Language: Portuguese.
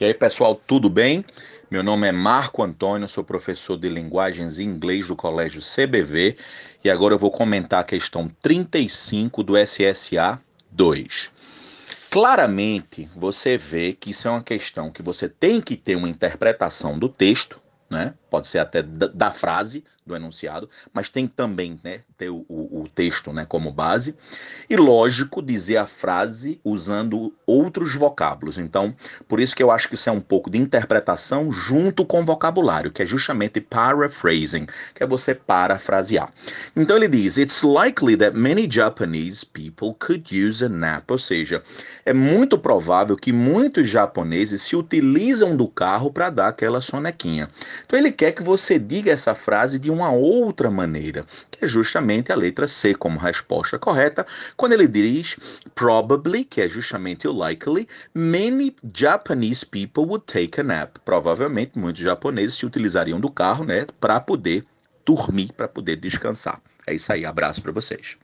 E aí, pessoal, tudo bem? Meu nome é Marco Antônio, sou professor de linguagens em inglês do Colégio CBV e agora eu vou comentar a questão 35 do SSA 2. Claramente, você vê que isso é uma questão que você tem que ter uma interpretação do texto, né? Pode ser até da frase, do enunciado, mas tem também né, ter o, o, o, texto né, como base. E, lógico, dizer a frase usando outros vocábulos. Então, por isso que eu acho que isso é um pouco de interpretação junto com vocabulário, que é justamente paraphrasing, que é você parafrasear. Então, ele diz: It's likely that many Japanese people could use a nap. Ou seja, é muito provável que muitos japoneses se utilizam do carro para dar aquela sonequinha. Então, ele quer que você diga essa frase de um uma outra maneira, que é justamente a letra C como resposta correta, quando ele diz probably, que é justamente o likely, many Japanese people would take a nap. Provavelmente muitos japoneses se utilizariam do carro, né, para poder dormir, para poder descansar. É isso aí, abraço para vocês.